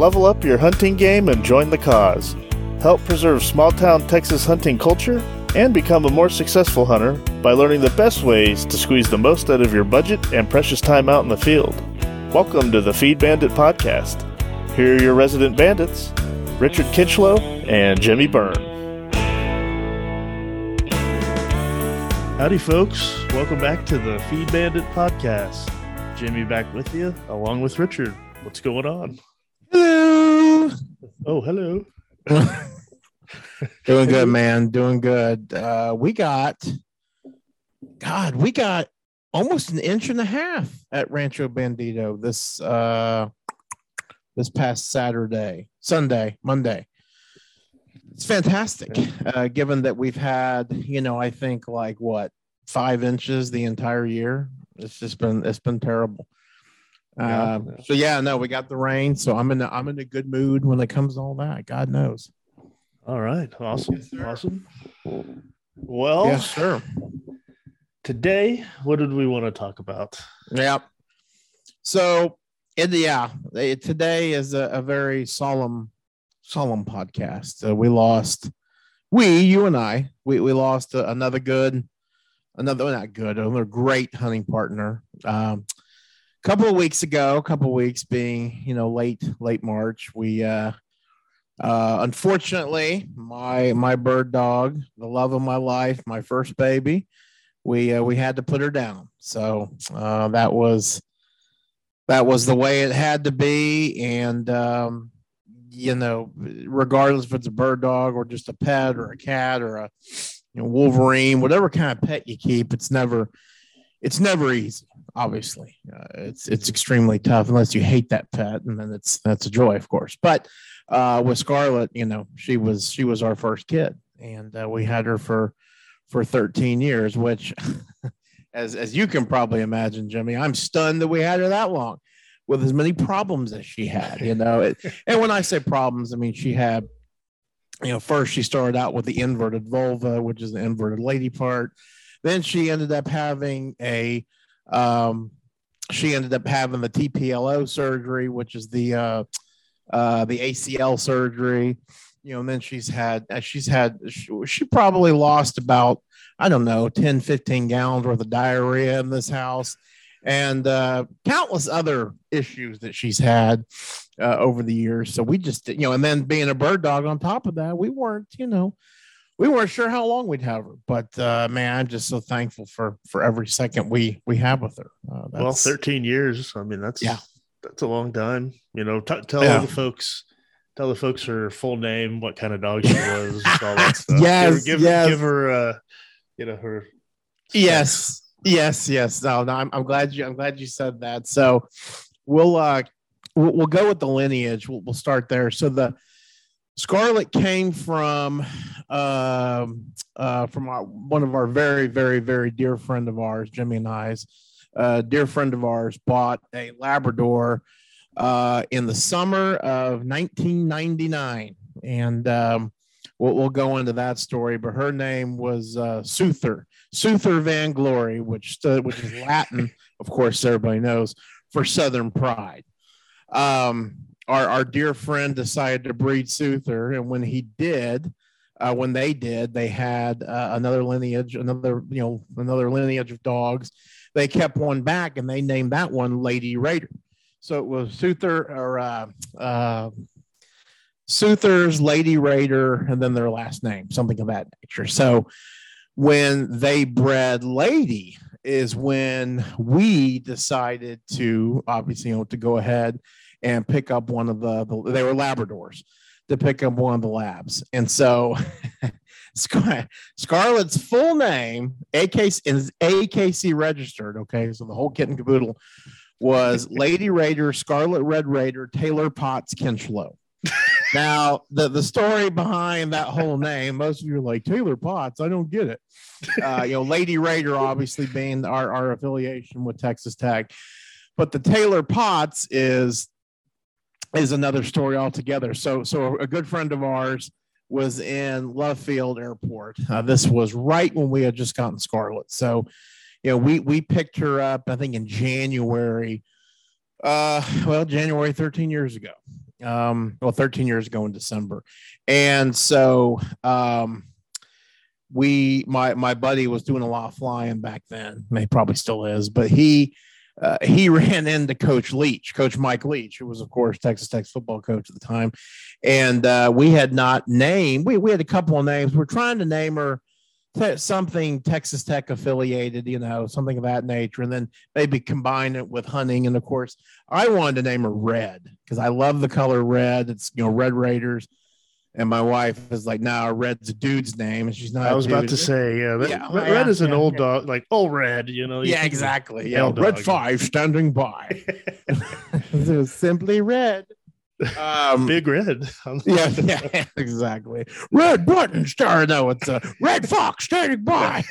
Level up your hunting game and join the cause. Help preserve small town Texas hunting culture and become a more successful hunter by learning the best ways to squeeze the most out of your budget and precious time out in the field. Welcome to the Feed Bandit Podcast. Here are your resident bandits, Richard Kinchlow and Jimmy Byrne. Howdy, folks. Welcome back to the Feed Bandit Podcast. Jimmy back with you, along with Richard. What's going on? Hello. Oh, hello. Doing good, man. Doing good. Uh, we got, God, we got almost an inch and a half at Rancho Bandito this uh, this past Saturday, Sunday, Monday. It's fantastic, uh, given that we've had, you know, I think like what five inches the entire year. It's just been it's been terrible. Yeah. Um, so yeah, no, we got the rain. So I'm in a, I'm in a good mood when it comes to all that. God knows. All right. Awesome. Yes, awesome. Well, yes, sir. today, what did we want to talk about? Yep. So, and yeah, eh, today is a, a very solemn, solemn podcast. Uh, we lost, we, you and I, we, we lost uh, another good, another not good, another great hunting partner. Um, a couple of weeks ago, a couple of weeks being, you know, late, late March, we, uh, uh, unfortunately, my my bird dog, the love of my life, my first baby, we uh, we had to put her down. So uh, that was that was the way it had to be, and um, you know, regardless if it's a bird dog or just a pet or a cat or a you know, Wolverine, whatever kind of pet you keep, it's never it's never easy. Obviously, uh, it's it's extremely tough unless you hate that pet, and then it's that's a joy, of course. But uh, with Scarlett, you know, she was she was our first kid, and uh, we had her for for 13 years, which, as as you can probably imagine, Jimmy, I'm stunned that we had her that long, with as many problems as she had. You know, it, and when I say problems, I mean she had, you know, first she started out with the inverted vulva, which is the inverted lady part. Then she ended up having a, um, she ended up having the TPLO surgery, which is the uh, uh, the ACL surgery, you know, and then she's had, uh, she's had, she, she probably lost about, I don't know, 10, 15 gallons worth of diarrhea in this house and uh, countless other issues that she's had uh, over the years. So we just, you know, and then being a bird dog on top of that, we weren't, you know, we weren't sure how long we'd have her, but uh, man, I'm just so thankful for for every second we we have with her. Uh, Well, 13 years. I mean, that's Yeah. that's a long time. You know, t- tell Yeah. the folks, tell the folks her full name, what kind of dog she was, all that stuff. Yes, give, give, yes. give her, uh, you know, her. Yes, yes, yes. No, no. I'm, I'm glad you. I'm glad you said that. So, we'll uh, we'll, we'll go with the lineage. We'll, we'll start there. So the Scarlet came from um, uh, from our, one of our very, very, very dear friend of ours, Jimmy and I's. Uh, dear friend of ours bought a Labrador uh, in the summer of 1999, and um, we'll, we'll go into that story. But her name was uh, Suther. Suther Van Glory, which stood, which is Latin, of course, everybody knows, for Southern Pride. Um, our, our dear friend decided to breed Suther, and when he did, uh, when they did, they had uh, another lineage, another you know, another lineage of dogs. They kept one back, and they named that one Lady Raider. So it was Suther or uh, uh, Suther's Lady Raider, and then their last name, something of that nature. So when they bred Lady is when we decided to obviously you know to go ahead and pick up one of the, the they were Labradors to pick up one of the labs, and so. Scar- Scarlett's full name, AKC, is AKC registered. Okay, so the whole kit and caboodle was Lady Raider, Scarlet Red Raider, Taylor Potts Kinchlow. now, the, the story behind that whole name, most of you are like, Taylor Potts, I don't get it. Uh, you know, Lady Raider obviously being our, our affiliation with Texas Tech. But the Taylor Potts is is another story altogether. So so a good friend of ours was in Love Field Airport. Uh, this was right when we had just gotten Scarlet. So, you know, we we picked her up, I think in January, uh, well, January 13 years ago. Um, well, 13 years ago in December. And so um, we my my buddy was doing a lot of flying back then. He probably still is, but he uh, he ran into Coach Leach, Coach Mike Leach, who was, of course, Texas Tech's football coach at the time. And uh, we had not named, we, we had a couple of names. We're trying to name her te- something Texas Tech affiliated, you know, something of that nature, and then maybe combine it with hunting. And of course, I wanted to name her Red because I love the color red. It's, you know, Red Raiders. And my wife is like, "No, nah, Red's a dude's name, and she's not." I was about to say, yeah, that, yeah Red yeah, is an yeah, old dog, like old Red, you know. Yeah, exactly. Yeah, Red Five standing by. so simply Red. Um, Big Red. yeah, yeah, exactly. Red button star. No, it's a Red Fox standing by.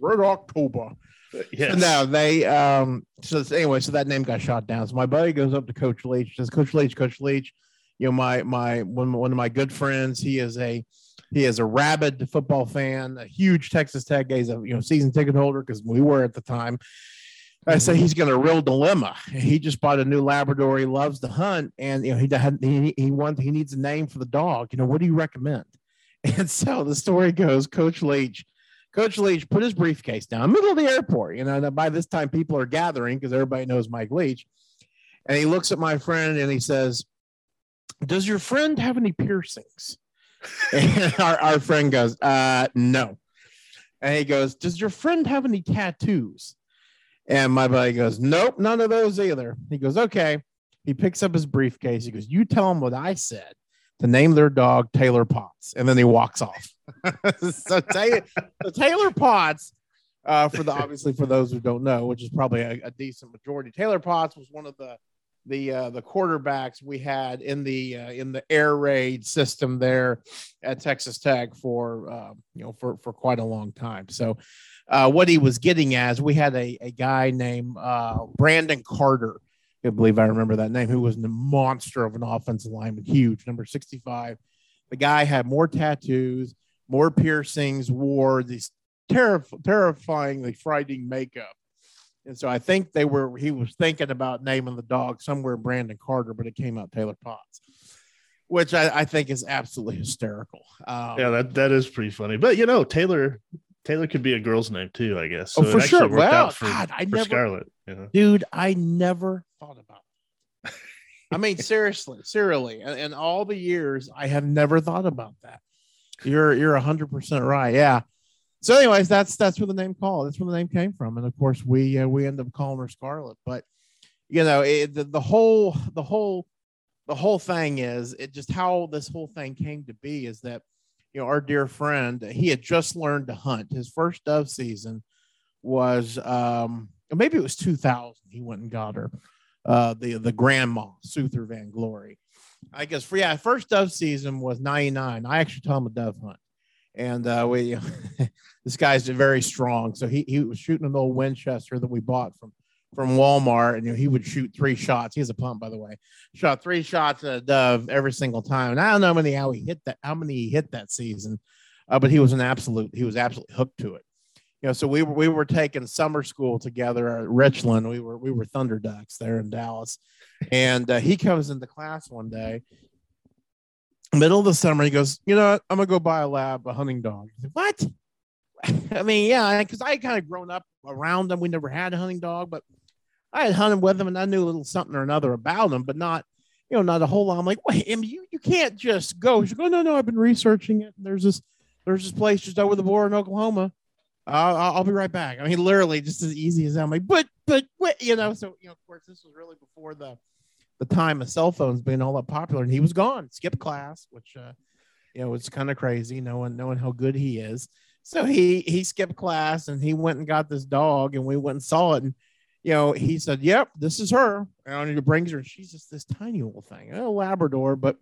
Red October. Yes. So now they um so anyway, so that name got shot down. So my buddy goes up to Coach Leach, says, Coach Leach, Coach Leach, you know, my my one, one of my good friends, he is a he is a rabid football fan, a huge Texas Tech. guy He's a you know season ticket holder because we were at the time. I say he's got a real dilemma. He just bought a new Labrador. He loves to hunt, and you know he he he wants he needs a name for the dog. You know what do you recommend? And so the story goes, Coach Leach, Coach Leach put his briefcase down, in the middle of the airport. You know, by this time people are gathering because everybody knows Mike Leach, and he looks at my friend and he says, does your friend have any piercings? and our, our friend goes, uh, no. And he goes, does your friend have any tattoos? And my buddy goes, nope, none of those either. He goes, okay. He picks up his briefcase. He goes, you tell him what I said to name their dog Taylor Potts. And then he walks off. so, Taylor, so Taylor Potts, uh, for the obviously for those who don't know, which is probably a, a decent majority, Taylor Potts was one of the the uh, the quarterbacks we had in the uh, in the air raid system there at Texas Tech for uh, you know for for quite a long time. So uh, what he was getting as we had a, a guy named uh, Brandon Carter. I believe I remember that name, who was a monster of an offensive lineman, huge, number 65. The guy had more tattoos, more piercings, wore these terrif- terrifyingly frightening makeup and so I think they were, he was thinking about naming the dog somewhere Brandon Carter, but it came out Taylor Potts, which I, I think is absolutely hysterical. Um, yeah, that, that is pretty funny. But, you know, Taylor, Taylor could be a girl's name too, I guess. So oh, for sure. Well, for, God, I for never, you know? dude, I never thought about it. I mean, seriously, seriously, in all the years, I have never thought about that. You're you're hundred percent right. Yeah, so, anyways, that's that's where the name call. That's where the name came from, and of course, we uh, we end up calling her Scarlet. But you know, it, the, the whole the whole the whole thing is it just how this whole thing came to be is that you know our dear friend he had just learned to hunt. His first dove season was um maybe it was 2000. He went and got her uh the the grandma Suther Van Glory. I guess for yeah, first dove season was 99. I actually taught him a dove hunt and uh, we this guy's very strong. So he he was shooting an old Winchester that we bought from from Walmart, and you know, he would shoot three shots. He has a pump, by the way. Shot three shots at a dove every single time, and I don't know how many how he hit that how many he hit that season, uh, but he was an absolute he was absolutely hooked to it. You know, so we were we were taking summer school together at Richland. We were we were Thunder Ducks there in Dallas, and uh, he comes into class one day middle of the summer, he goes, you know, what? I'm gonna go buy a lab, a hunting dog. Said, what? I mean, yeah, because I kind of grown up around them. We never had a hunting dog, but I had hunted with them, and I knew a little something or another about them, but not, you know, not a whole lot. I'm like, wait, I mean, you you can't just go. She go, oh, no, no, I've been researching it. And there's this there's this place just over the border in Oklahoma. I'll, I'll be right back. I mean, literally, just as easy as that. I'm like, but but what, you know, so you know, of course, this was really before the the time of cell phones being all that popular, and he was gone, skipped class, which uh, you know was kind of crazy, knowing knowing how good he is. So he he skipped class and he went and got this dog, and we went and saw it, and you know he said, "Yep, this is her." And he brings her, and she's just this tiny little thing, a Labrador, but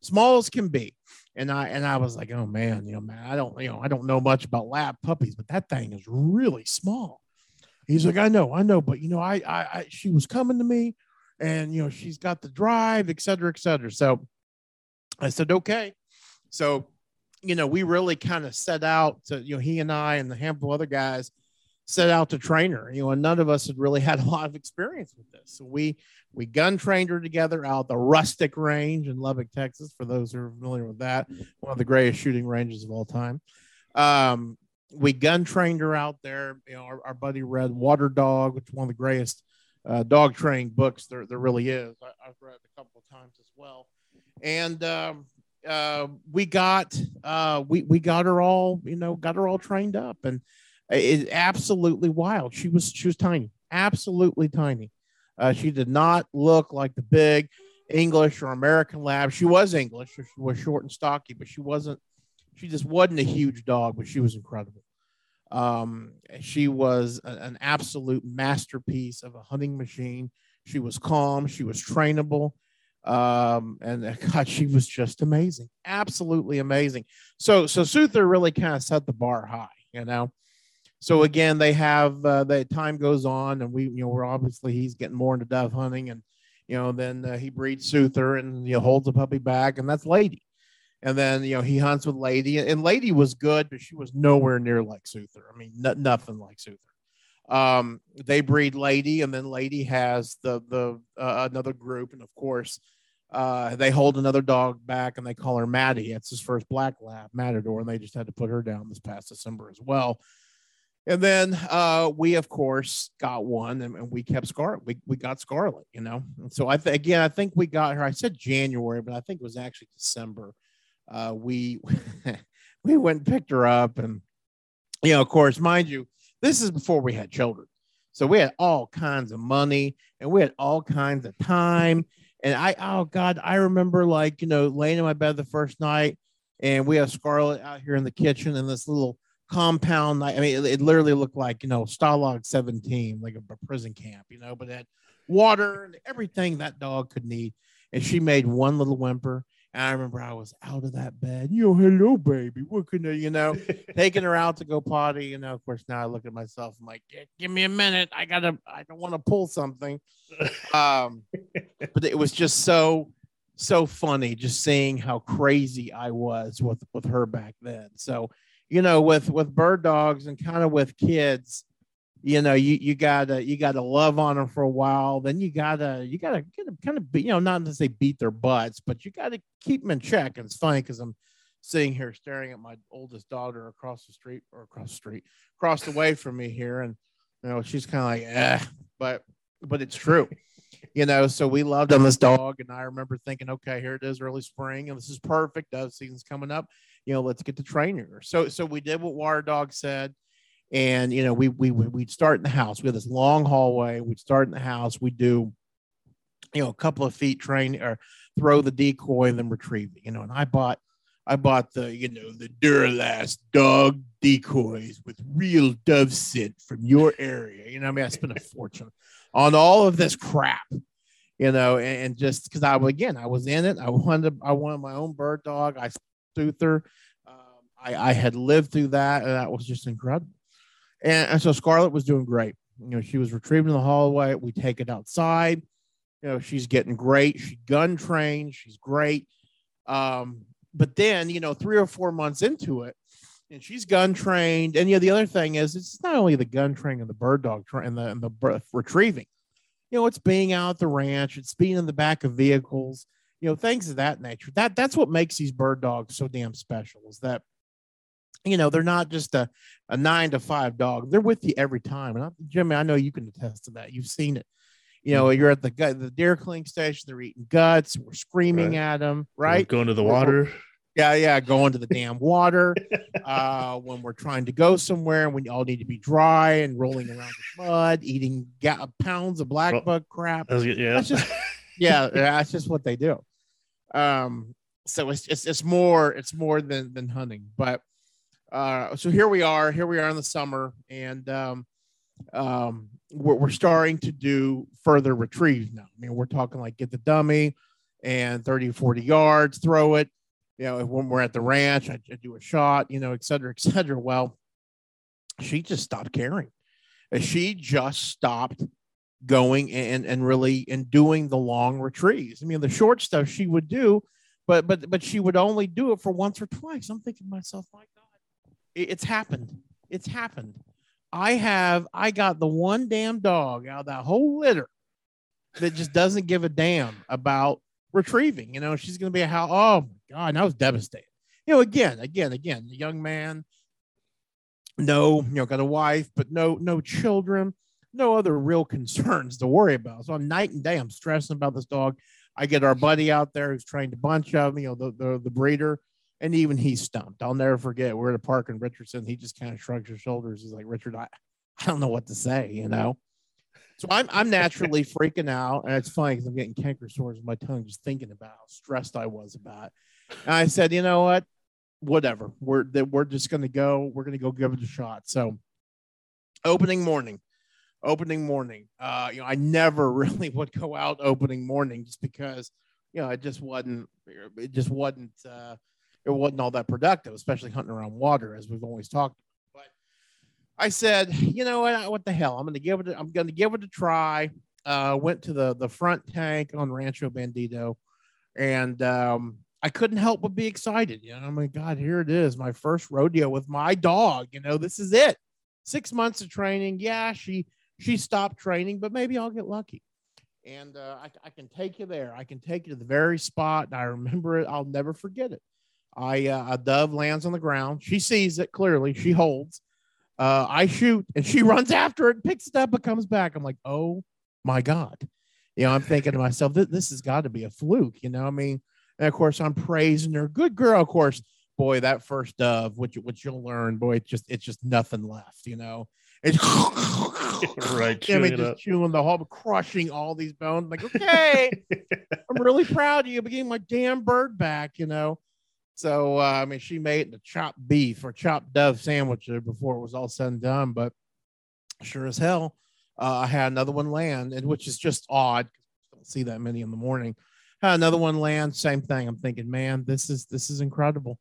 small as can be. And I and I was like, "Oh man, you know, man, I don't you know I don't know much about lab puppies, but that thing is really small." He's like, I know, I know, but you know, I, I, I, she was coming to me and you know she's got the drive et cetera et cetera so i said okay so you know we really kind of set out to you know he and i and the handful of other guys set out to train her. You know, and none of us had really had a lot of experience with this. So we we gun trained her together out the rustic range in Lubbock, Texas. For those who are familiar with that, one of the greatest shooting ranges of all time. Um, we gun trained her out there. You know, our, our buddy read Water Dog, which is one of the greatest uh, dog training books there, there really is. I, have read a couple of times as well. And um, uh, we got uh, we we got her all you know got her all trained up, and it's absolutely wild. She was she was tiny, absolutely tiny. Uh, she did not look like the big English or American lab. She was English, she was short and stocky, but she wasn't. She just wasn't a huge dog, but she was incredible. Um, she was a, an absolute masterpiece of a hunting machine. She was calm. She was trainable. Um, and God, she was just amazing, absolutely amazing. So, so Suther really kind of set the bar high, you know. So again, they have uh, the time goes on, and we, you know, we're obviously he's getting more into dove hunting, and you know, then uh, he breeds Suther and you know holds a puppy back, and that's Lady. And then you know he hunts with Lady, and Lady was good, but she was nowhere near like Suther. I mean, n- nothing like Suther. Um, they breed Lady, and then Lady has the the uh, another group, and of course, uh, they hold another dog back, and they call her Maddie. It's his first black lab, Matador, and they just had to put her down this past December as well. And then uh, we, of course, got one, and, and, we kept Scarlet. We, we got Scarlet, you know. And so I th- again, I think we got her. I said January, but I think it was actually December uh, we we went and picked her up, and you know, of course, mind you, this is before we had children, so we had all kinds of money and we had all kinds of time. And I, oh God, I remember like you know laying in my bed the first night, and we have Scarlet out here in the kitchen in this little compound. I mean, it, it literally looked like you know Stalag 17, like a, a prison camp, you know, but it had water and everything that dog could need. And she made one little whimper and I remember I was out of that bed. You know, hello, baby. What can I, you know, taking her out to go potty. You know, of course, now I look at myself. I'm like, give me a minute. I gotta. I don't want to pull something. Um, but it was just so so funny just seeing how crazy I was with with her back then. So, you know, with with bird dogs and kind of with kids, you know you you gotta you gotta love on them for a while. Then you gotta you gotta get them kind of be, you know not to say beat their butts but you gotta keep them in check. And it's funny because i'm sitting here staring at my oldest daughter across the street or across the street across the way from me here. And you know she's kind of like eh but but it's true. You know so we loved on this dog and i remember thinking okay here it is early spring and this is perfect. Dove season's coming up. You know let's get to training her. So so we did what water dog said and you know we we we'd start in the house. We had this long hallway. We'd start in the house. we'd do, you know, a couple of feet train or throw the decoy and then retrieve it. You know, and I bought I bought the you know the Duralast dog decoys with real dove scent from your area. You know, I mean, I spent a fortune on all of this crap. You know, and, and just because I again I was in it. I wanted I wanted my own bird dog. I Suther. Um, I, I had lived through that, and that was just incredible. And, and so Scarlet was doing great. You know, she was retrieving the hallway. We take it outside. You know, she's getting great. She gun trained. She's great. Um, but then, you know, three or four months into it, and she's gun trained. And you know, the other thing is, it's not only the gun training and the bird dog tra- and the and the retrieving. You know, it's being out at the ranch. It's being in the back of vehicles. You know, things of that nature. That that's what makes these bird dogs so damn special. Is that you know, they're not just a, a nine to five dog. They're with you every time. And I, Jimmy, I know you can attest to that. You've seen it. You know, mm-hmm. you're at the the deer cleaning station. They're eating guts. We're screaming right. at them. Right, we're going to the water. yeah, yeah, going to the damn water. uh, when we're trying to go somewhere, when you all need to be dry and rolling around the mud, eating ga- pounds of black well, bug crap. That's, yeah, that's just yeah, that's just what they do. Um, so it's, it's it's more it's more than than hunting, but uh, so here we are. Here we are in the summer, and um, um, we're, we're starting to do further retrieves now. I mean, we're talking like get the dummy and 30, 40 yards, throw it. You know, when we're at the ranch, I, I do a shot, you know, et cetera, et cetera. Well, she just stopped caring. She just stopped going and and really and doing the long retrieves. I mean, the short stuff she would do, but but but she would only do it for once or twice. I'm thinking to myself, my God, it's happened. It's happened. I have I got the one damn dog out of that whole litter that just doesn't give a damn about retrieving. You know, she's gonna be a how oh my god, and I was devastated. You know, again, again, again, the young man, no, you know, got a wife, but no, no children, no other real concerns to worry about. So night and day. I'm stressing about this dog. I get our buddy out there who's trained a bunch of them, you know, the, the, the breeder, and even he's stumped. I'll never forget. We're at a park in Richardson. He just kind of shrugs his shoulders. He's like, Richard, I, I don't know what to say, you know. So I'm I'm naturally freaking out, and it's funny because I'm getting canker sores in my tongue just thinking about how stressed I was about. It. And I said, you know what, whatever. We're that we're just gonna go. We're gonna go give it a shot. So opening morning, opening morning. Uh, you know, I never really would go out opening morning just because you know it just wasn't it just wasn't uh, it wasn't all that productive, especially hunting around water as we've always talked. But I said, you know what? What the hell? I'm going to give it. A, I'm going to give it a try. Uh, went to the the front tank on Rancho Bandito, and um, I couldn't help but be excited. You know, oh my God, here it is, my first rodeo with my dog. You know, this is it. Six months of training. Yeah, she she stopped training, but maybe I'll get lucky. And uh, I, I can take you there. I can take you to the very spot. I remember it. I'll never forget it. I uh, a dove lands on the ground. She sees it clearly. She holds uh, I shoot and she runs after it, picks it up, and comes back. I'm like, oh my God. You know, I'm thinking to myself, this, this has got to be a fluke. You know, I mean, and of course, I'm praising her. Good girl, of course. Boy, that first dove, which which you'll learn, boy, it's just it's just nothing left. You know, it's right. Chewing I mean, just up. chewing the whole, crushing all these bones. Like, okay, I'm really proud of you, but getting my damn bird back. You know, so uh, I mean, she made the chopped beef or chopped dove sandwich before it was all said and done. But sure as hell, uh, I had another one land, and which is just odd. Don't see that many in the morning. Had another one land, same thing. I'm thinking, man, this is this is incredible.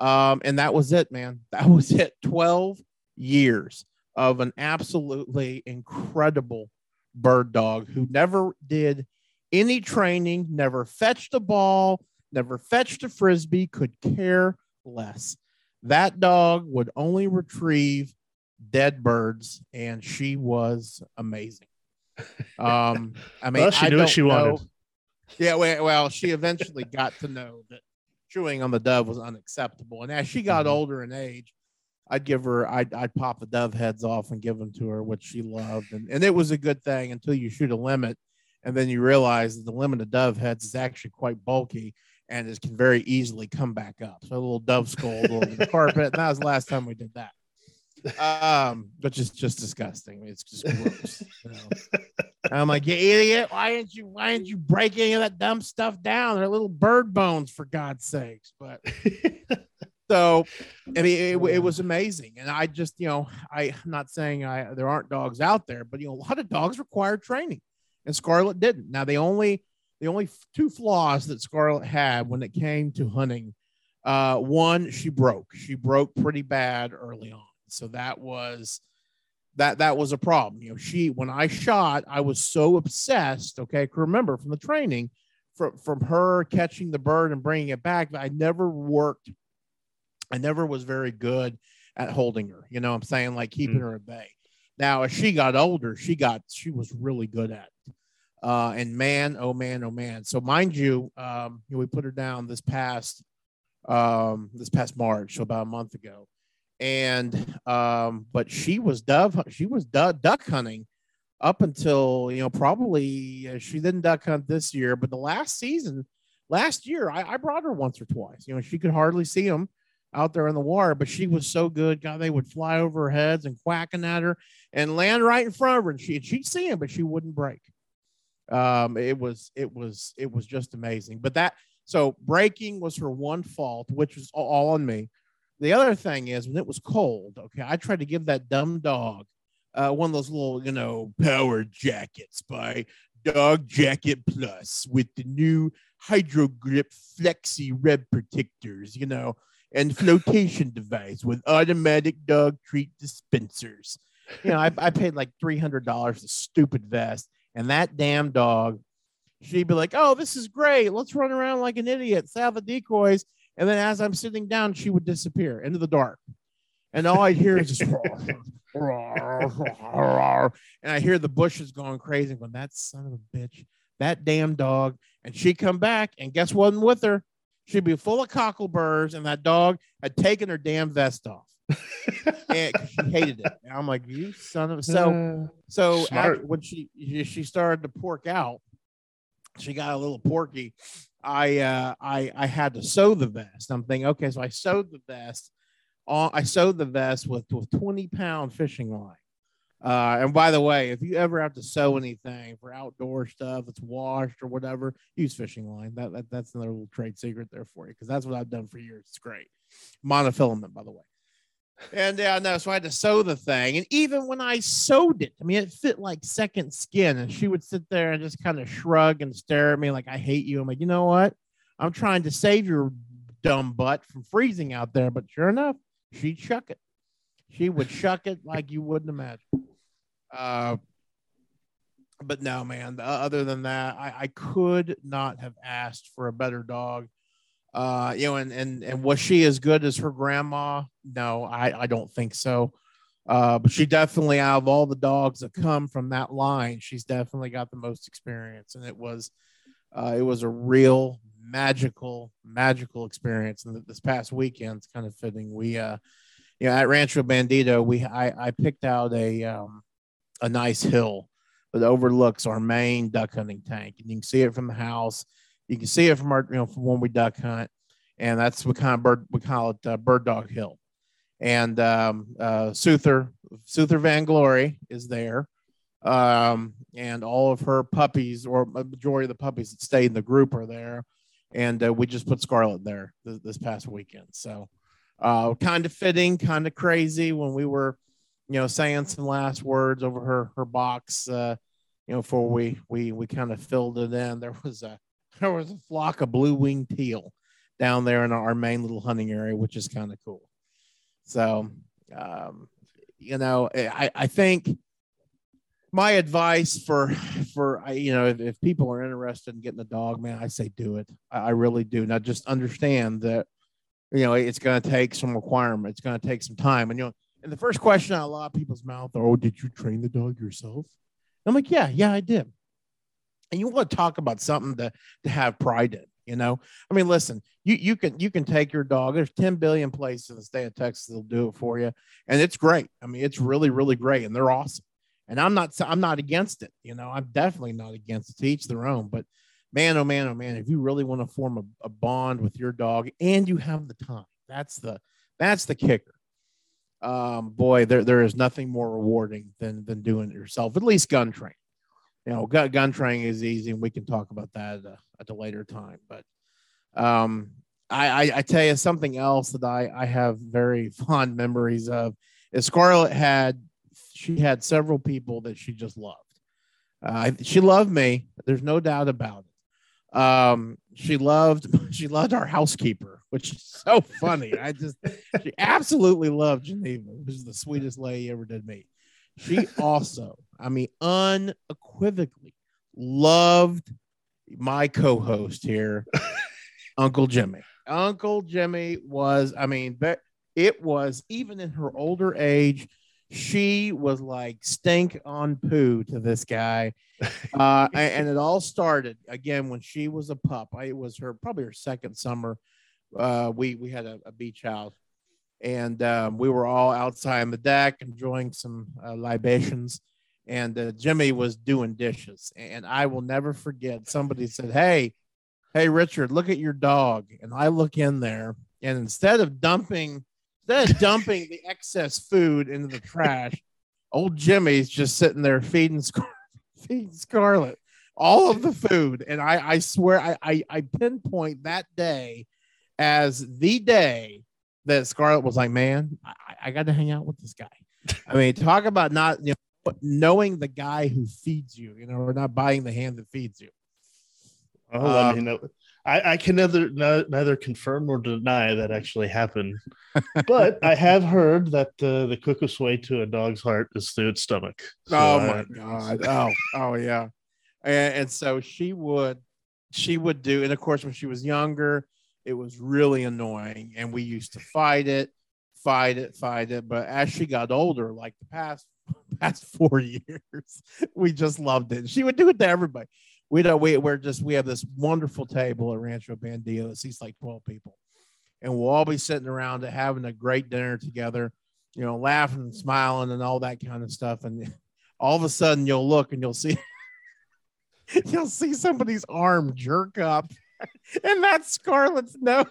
Um, and that was it, man. That was it. Twelve years of an absolutely incredible bird dog who never did any training, never fetched a ball, never fetched a frisbee, could care less. That dog would only retrieve dead birds, and she was amazing. Um, I mean, well, she I knew what she know. wanted. Yeah, well, she eventually got to know that chewing on the dove was unacceptable, and as she got mm-hmm. older in age, I'd give her, I'd, I'd pop the dove heads off and give them to her, which she loved, and and it was a good thing until you shoot a limit, and then you realize that the limit of dove heads is actually quite bulky, and it can very easily come back up. So a little dove skull over the carpet. And that was the last time we did that. Um, which is just disgusting. It's just gross. You know? I'm like, you idiot! Why didn't you? Why didn't you break any of that dumb stuff down? They're little bird bones, for God's sakes. But so, I mean, it, it was amazing, and I just, you know, I, I'm not saying I there aren't dogs out there, but you know, a lot of dogs require training, and Scarlet didn't. Now they only the only two flaws that Scarlett had when it came to hunting. Uh, one, she broke. She broke pretty bad early on, so that was that that was a problem. You know, she when I shot, I was so obsessed. Okay, remember from the training, from from her catching the bird and bringing it back, I never worked. I never was very good at holding her. You know, I'm saying like keeping mm-hmm. her at bay. Now, as she got older, she got she was really good at it. Uh, and man, oh man, oh man. So mind you, um, we put her down this past um, this past March, so about a month ago. And um, but she was dove, she was duck, duck hunting up until you know probably uh, she didn't duck hunt this year, but the last season, last year, I, I brought her once or twice. You know, she could hardly see them out there in the water, but she was so good. God, they would fly over her heads and quacking at her and land right in front of her, and she she'd see them, but she wouldn't break. Um, it was it was it was just amazing. But that so breaking was her one fault, which was all on me. The other thing is when it was cold, okay, I tried to give that dumb dog uh, one of those little, you know, power jackets by Dog Jacket Plus with the new Hydro Grip Flexi Red protectors, you know, and flotation device with automatic dog treat dispensers. You know, I, I paid like three hundred dollars for stupid vest, and that damn dog, she'd be like, "Oh, this is great. Let's run around like an idiot, set the decoys." And then as I'm sitting down, she would disappear into the dark, and all I'd hear is just and I hear the bushes going crazy. When that son of a bitch, that damn dog, and she come back, and guess what? With her. She'd be full of cockleburs, and that dog had taken her damn vest off. And she hated it. And I'm like, you son of a. so so after, when she she started to pork out, she got a little porky. I uh I I had to sew the vest. I'm thinking, okay, so I sewed the vest. Uh, I sewed the vest with with 20 pound fishing line. Uh, and by the way, if you ever have to sew anything for outdoor stuff that's washed or whatever, use fishing line. That, that that's another little trade secret there for you because that's what I've done for years. It's great. Monofilament, by the way. And yeah, uh, no, so I had to sew the thing. And even when I sewed it, I mean, it fit like second skin. And she would sit there and just kind of shrug and stare at me like, I hate you. I'm like, you know what? I'm trying to save your dumb butt from freezing out there. But sure enough, she'd chuck it. She would chuck it like you wouldn't imagine. Uh, but no, man. Other than that, I, I could not have asked for a better dog. Uh, you know, and and and was she as good as her grandma? No, I I don't think so. Uh, but she definitely, out of all the dogs that come from that line, she's definitely got the most experience, and it was, uh, it was a real magical, magical experience. And this past weekend, it's kind of fitting. We, uh, you know, at Rancho Bandito, we I I picked out a um, a nice hill that overlooks our main duck hunting tank, and you can see it from the house. You can see it from our, you know, from when we duck hunt, and that's what kind of bird we call it, uh, Bird Dog Hill. And um, uh, Suther, Suther Van Glory is there, um, and all of her puppies, or majority of the puppies that stayed in the group, are there. And uh, we just put Scarlet there this, this past weekend. So, uh, kind of fitting, kind of crazy when we were you know, saying some last words over her her box. Uh, you know, before we we we kind of filled it in, there was a there was a flock of blue winged teal down there in our main little hunting area, which is kind of cool. So, um, you know, I I think my advice for for you know if, if people are interested in getting a dog, man, I say do it. I, I really do. Now, just understand that you know it's going to take some requirement. It's going to take some time, and you know and the first question out of a lot of people's mouth are, "Oh, did you train the dog yourself?" I'm like, "Yeah, yeah, I did." And you want to talk about something to to have pride in, you know? I mean, listen, you you can you can take your dog. There's 10 billion places in the state of Texas that'll do it for you, and it's great. I mean, it's really really great, and they're awesome. And I'm not I'm not against it, you know. I'm definitely not against it. Each their own, but man, oh man, oh man, if you really want to form a, a bond with your dog and you have the time, that's the that's the kicker um, boy, there there is nothing more rewarding than than doing it yourself. At least gun training. You know, gun, gun training is easy, and we can talk about that at a, at a later time. But um, I, I, I tell you something else that I I have very fond memories of is Scarlet had she had several people that she just loved. Uh, she loved me. There's no doubt about it. Um, she loved she loved our housekeeper which is so funny. I just she absolutely loved Geneva, which is the sweetest lady ever did meet. She also, I mean, unequivocally loved my co-host here, Uncle Jimmy. Uncle Jimmy was, I mean, it was even in her older age, she was like stink on poo to this guy. Uh, and it all started again when she was a pup. I, it was her probably her second summer uh, we we had a, a beach house, and um, we were all outside on the deck enjoying some uh, libations. And uh, Jimmy was doing dishes, and I will never forget. Somebody said, "Hey, hey, Richard, look at your dog." And I look in there, and instead of dumping, instead of dumping the excess food into the trash, old Jimmy's just sitting there feeding, Scar- feeding Scarlet all of the food. And I, I swear, I, I, I pinpoint that day as the day that Scarlett was like, man, I, I got to hang out with this guy. I mean, talk about not you know knowing the guy who feeds you, you know, or not buying the hand that feeds you. Oh, um, I mean, I, I can neither no, neither confirm nor deny that actually happened, but I have heard that uh, the quickest way to a dog's heart is through its stomach. So oh my I, god! Oh, oh yeah, and, and so she would, she would do, and of course when she was younger, it was really annoying, and we used to fight it fight it, fight it. But as she got older, like the past past four years, we just loved it. She would do it to everybody. We don't. We we're just we have this wonderful table at Rancho Bandito that seats like twelve people, and we'll all be sitting around it, having a great dinner together. You know, laughing and smiling and all that kind of stuff. And all of a sudden, you'll look and you'll see you'll see somebody's arm jerk up, and that's Scarlett's nose.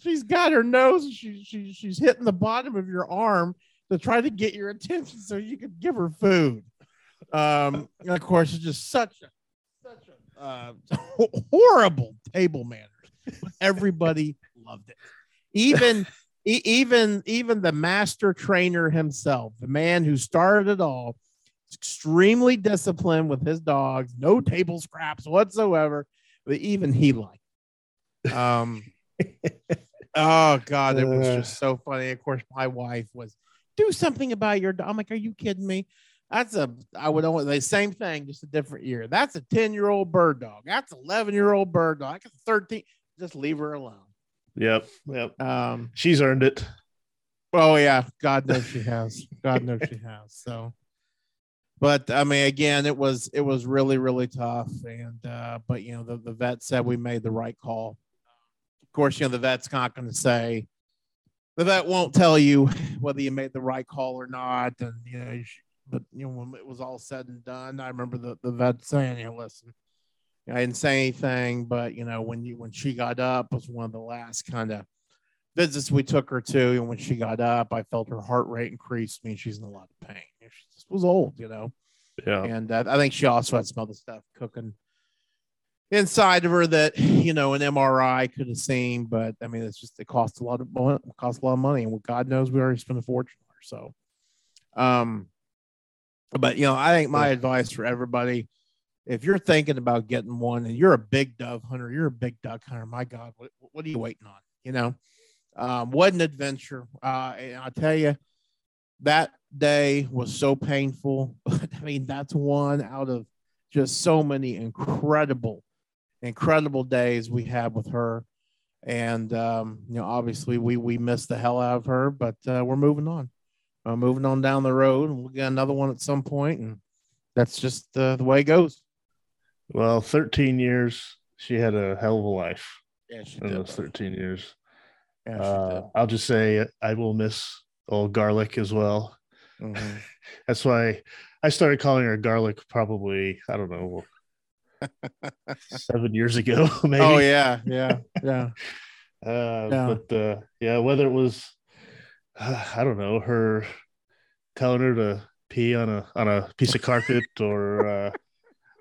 She's got her nose. She, she she's hitting the bottom of your arm to try to get your attention so you could give her food. Um, and of course, it's just such a such a uh, horrible table manners. Everybody loved it. Even even even the master trainer himself, the man who started it all, extremely disciplined with his dogs, no table scraps whatsoever. But even he liked. Um, oh God, it was just so funny. Of course, my wife was do something about your dog. I'm like, are you kidding me? That's a I would only the same thing, just a different year. That's a 10 year old bird dog. That's 11 year old bird dog. That's 13. Just leave her alone. Yep. Yep. Um, She's earned it. Oh yeah, God knows she has. God knows she has. So, but I mean, again, it was it was really really tough, and uh, but you know the the vet said we made the right call. Of course, you know the vet's not going to say. The vet won't tell you whether you made the right call or not, and you know. But you know when it was all said and done, I remember the the vet saying, "You know, listen, I didn't say anything, but you know when you when she got up was one of the last kind of visits we took her to, and when she got up, I felt her heart rate increase. I mean, she's in a lot of pain. She just was old, you know. Yeah. And uh, I think she also had some other stuff cooking inside of her that you know an MRI could have seen, but I mean, it's just it costs a lot of money, costs a lot of money, and God knows we already spent a fortune on her. So, um, but you know, I think my advice for everybody, if you're thinking about getting one and you're a big dove hunter, you're a big duck hunter. My God, what, what are you waiting on? You know, um, what an adventure! Uh, and I tell you, that day was so painful. I mean, that's one out of just so many incredible, incredible days we had with her. And um, you know, obviously, we we missed the hell out of her, but uh, we're moving on uh, moving on down the road, and we'll get another one at some point, and that's just uh, the way it goes. Well, 13 years. She had a hell of a life Yeah, she in those 13 years. Yeah, she Uh, I'll just say I will miss old garlic as well. Mhm. That's why I started calling her garlic probably, I don't know, seven years ago, maybe. Oh yeah, yeah, yeah. Uh, Yeah. But uh, yeah, whether it was, uh, I don't know, her telling her to pee on a on a piece of carpet or uh,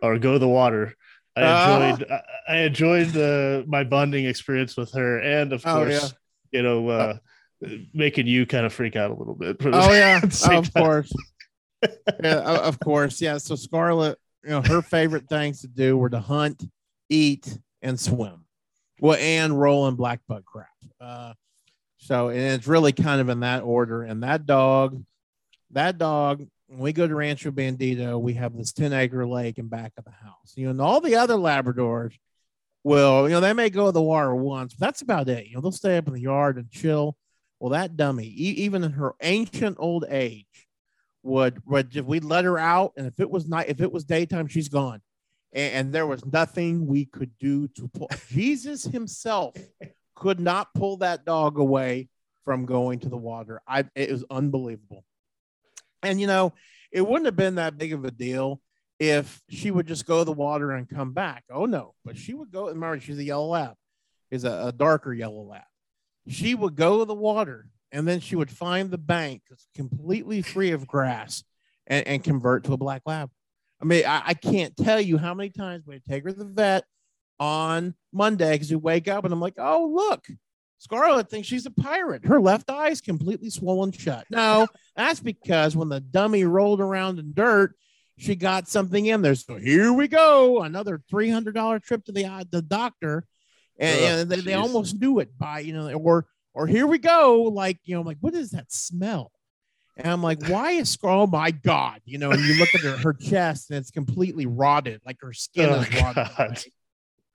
or go to the water, I Ah. enjoyed I, I enjoyed uh, my bonding experience with her, and of Oh, course, yeah. you know, uh, making you kind of freak out a little bit. Oh yeah, of time. course. yeah, of course. Yeah. So Scarlett, you know, her favorite things to do were to hunt, eat, and swim. Well, and roll in black buck crap. Uh, so and it's really kind of in that order. And that dog, that dog, when we go to Rancho Bandito, we have this 10 acre lake in back of the house. You know, and all the other Labradors will, you know, they may go to the water once, but that's about it. You know, they'll stay up in the yard and chill. Well, that dummy, even in her ancient old age, would would if we let her out, and if it was night, if it was daytime, she's gone, and, and there was nothing we could do to pull. Jesus himself could not pull that dog away from going to the water. I it was unbelievable, and you know it wouldn't have been that big of a deal if she would just go to the water and come back. Oh no, but she would go. And remember, she's a yellow lab, is a, a darker yellow lab she would go to the water and then she would find the bank that's completely free of grass and, and convert to a black lab. I mean, I, I can't tell you how many times we take her to the vet on Monday because we wake up and I'm like, oh, look, Scarlett thinks she's a pirate. Her left eye is completely swollen shut. No, that's because when the dummy rolled around in dirt, she got something in there. So here we go, another $300 trip to the, uh, the doctor and, Ugh, and they, they almost knew it by you know or or here we go like you know I'm like what is that smell? And i'm like why is oh my god you know and you look at her, her chest and it's completely rotted like her skin Oh, is rotted away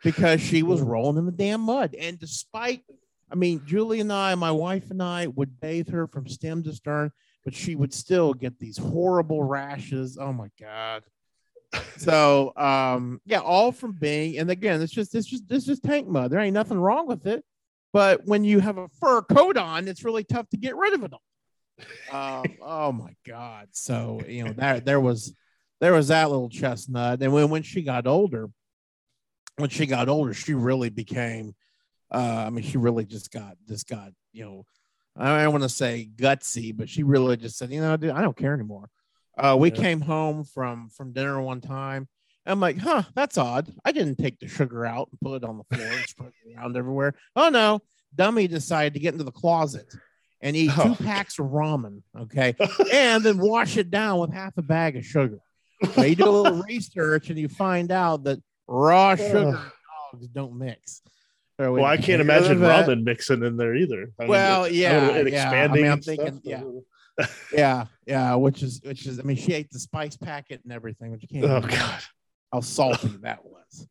because she was rolling in the damn mud. And despite I mean, Julie and I, my wife and I, would bathe her from stem to stern, but she would still get these horrible rashes. Oh my god! so um, yeah, all from being, and again, it's just it's just it's just tank mud. There ain't nothing wrong with it, but when you have a fur coat on, it's really tough to get rid of it all. Um, oh my god! So you know that there was there was that little chestnut, and when when she got older, when she got older, she really became. Uh, I mean, she really just got just got you know. I don't want to say gutsy, but she really just said, you know, dude, I don't care anymore. Uh, we Yeah. came home from from dinner one time. I'm like, huh, that's odd. I didn't take the sugar out and put it on the floor and spread it around everywhere. Oh no, dummy decided to get into the closet and eat Oh. two packs of ramen, okay, and then wash it down with half a bag of sugar. So you do a little research and you find out that raw sugar dogs don't mix. So Well, I can't imagine ramen mixing in there either. I mean, Well, yeah, yeah. I expanding. mean, I'm and stuff. yeah. Yeah, yeah, which is which is. I mean, she ate the spice packet and everything, which you can't. Oh god. how salty that was.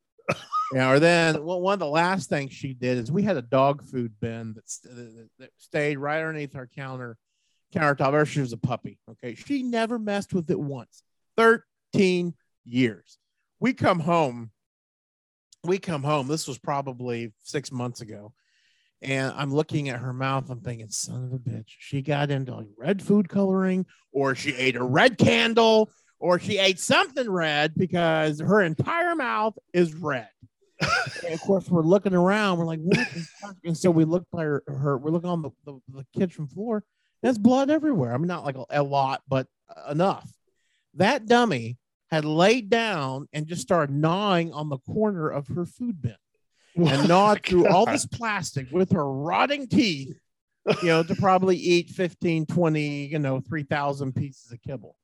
Yeah, or then well, one of the last things she did is we had a dog food bin that, st- that, stayed right underneath our counter countertop. Ever she was a puppy. Okay, she never messed with it once. Thirteen years. We come home. We come home. This was probably six months ago, and I'm looking at her mouth. I'm thinking, son of a bitch, she got into like red food coloring, or she ate a red candle, or she ate something red because her entire mouth is red. and of course, we're looking around. We're like, what? And so we look by her, her we're looking on the, the, the kitchen floor. There's blood everywhere. I mean, not like a, a lot, but enough. That dummy had laid down and just started gnawing on the corner of her food bin and gnawed through all this plastic with her rotting teeth, you know, to probably eat 15, 20, you know, 3,000 pieces of kibble.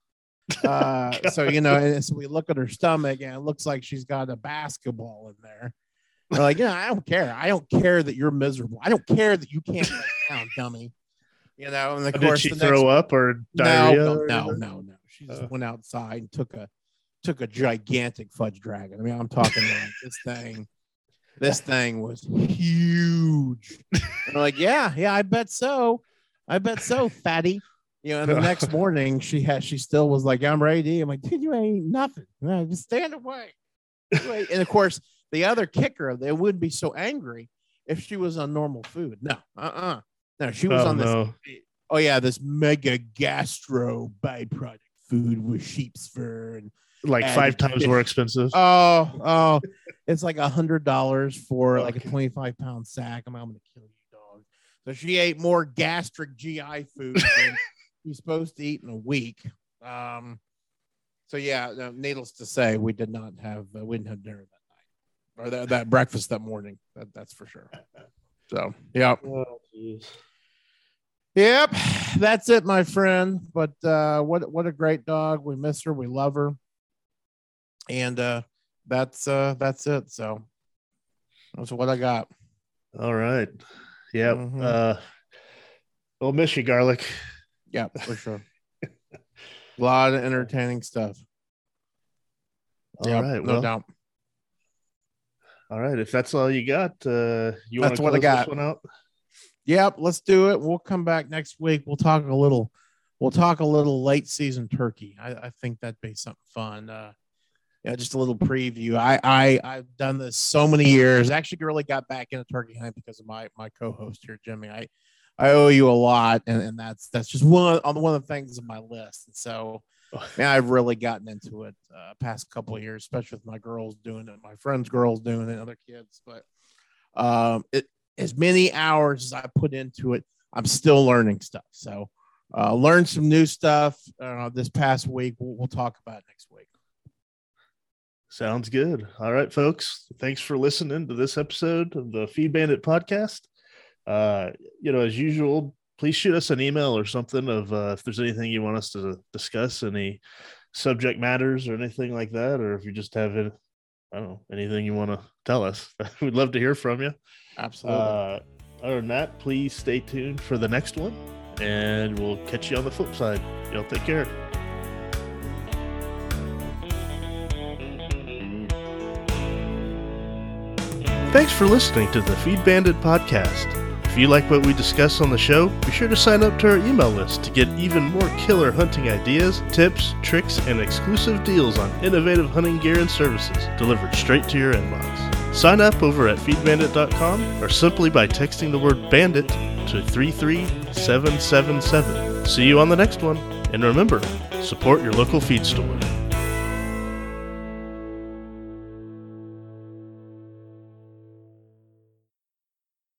Uh, so, you know, and so we look at her stomach and it looks like she's got a basketball in there. We're like, yeah, I don't care. I don't care that you're miserable. I don't care that you can't lay down, dummy. You know, and of Did course, she the throw up or diarrhea? no, or no, no, no. She just Oh. went outside and took a took a gigantic fudge dragon. I mean, I'm talking like this thing. This thing was huge. And I'm like, yeah, yeah, I bet so. I bet so, fatty. You know, and the next morning she had she still was like, I'm ready. I'm like, dude, you ain't nothing. No, just stand away. And of course, the other kicker, they wouldn't be so angry if she was on normal food. No, uh-uh. No, she was Oh, on this no. oh yeah, this mega gastro byproduct food with sheep's fur and like and- five times more expensive. oh oh, it's like a hundred dollars for like a twenty five pound sack. I'm, I'm gonna kill you, dog. So she ate more gastric GI food than she's supposed to eat in a week. Um, so yeah, no, needless to say, we did not have uh, we didn't have dinner that night or that, that breakfast that morning. That, that's for sure. So yeah. Oh. Yep, that's it, my friend. But uh, what what a great dog. We miss her. We love her, and uh, that's uh, that's it. So that's what I got. All right. Yeah. Mhm. Uh, we'll miss you, garlic. Yeah, for sure. a lot of entertaining stuff. All Yep, right. no Well, doubt. all right. If that's all you got, uh, you want That's to what I close got. this one out? Yep, let's do it. We'll come back next week. We'll talk a little. We'll talk a little late season turkey. I, I think that'd be something fun. Uh, yeah, just a little preview. I, I I've done this so many years. Actually, really got back into turkey hunting because of my my co-host here, Jimmy. I I owe you a lot, and, and that's that's just one on one of the things on my list. And so, man, I've really gotten into it uh, past couple of years, especially with my girls doing it, my friends' girls doing it, other kids. But um, it as many hours as I put into it, I'm still learning stuff. So, uh, learned some new stuff uh, this past week. We'll, we'll talk about it next week. Sounds good. All right, folks. Thanks for listening to this episode of the Feed Bandit podcast. Uh, you know, as usual, please shoot us an email or something of uh, if there's anything you want us to discuss, any subject matters or anything like that, or if you just have it, I don't know, anything you want to tell us. We'd love to hear from you. Absolutely. Uh, other than that, please stay tuned for the next one, and we'll catch you on the flip side. Y'all take care. Thanks for listening to the Feed Bandit podcast. If you like what we discuss on the show, be sure to sign up to our email list to get even more killer hunting ideas, tips, tricks, and exclusive deals on innovative hunting gear and services delivered straight to your inbox. Sign up over at feedbandit.com or simply by texting the word bandit to 33777. See you on the next one, and remember, support your local feed store.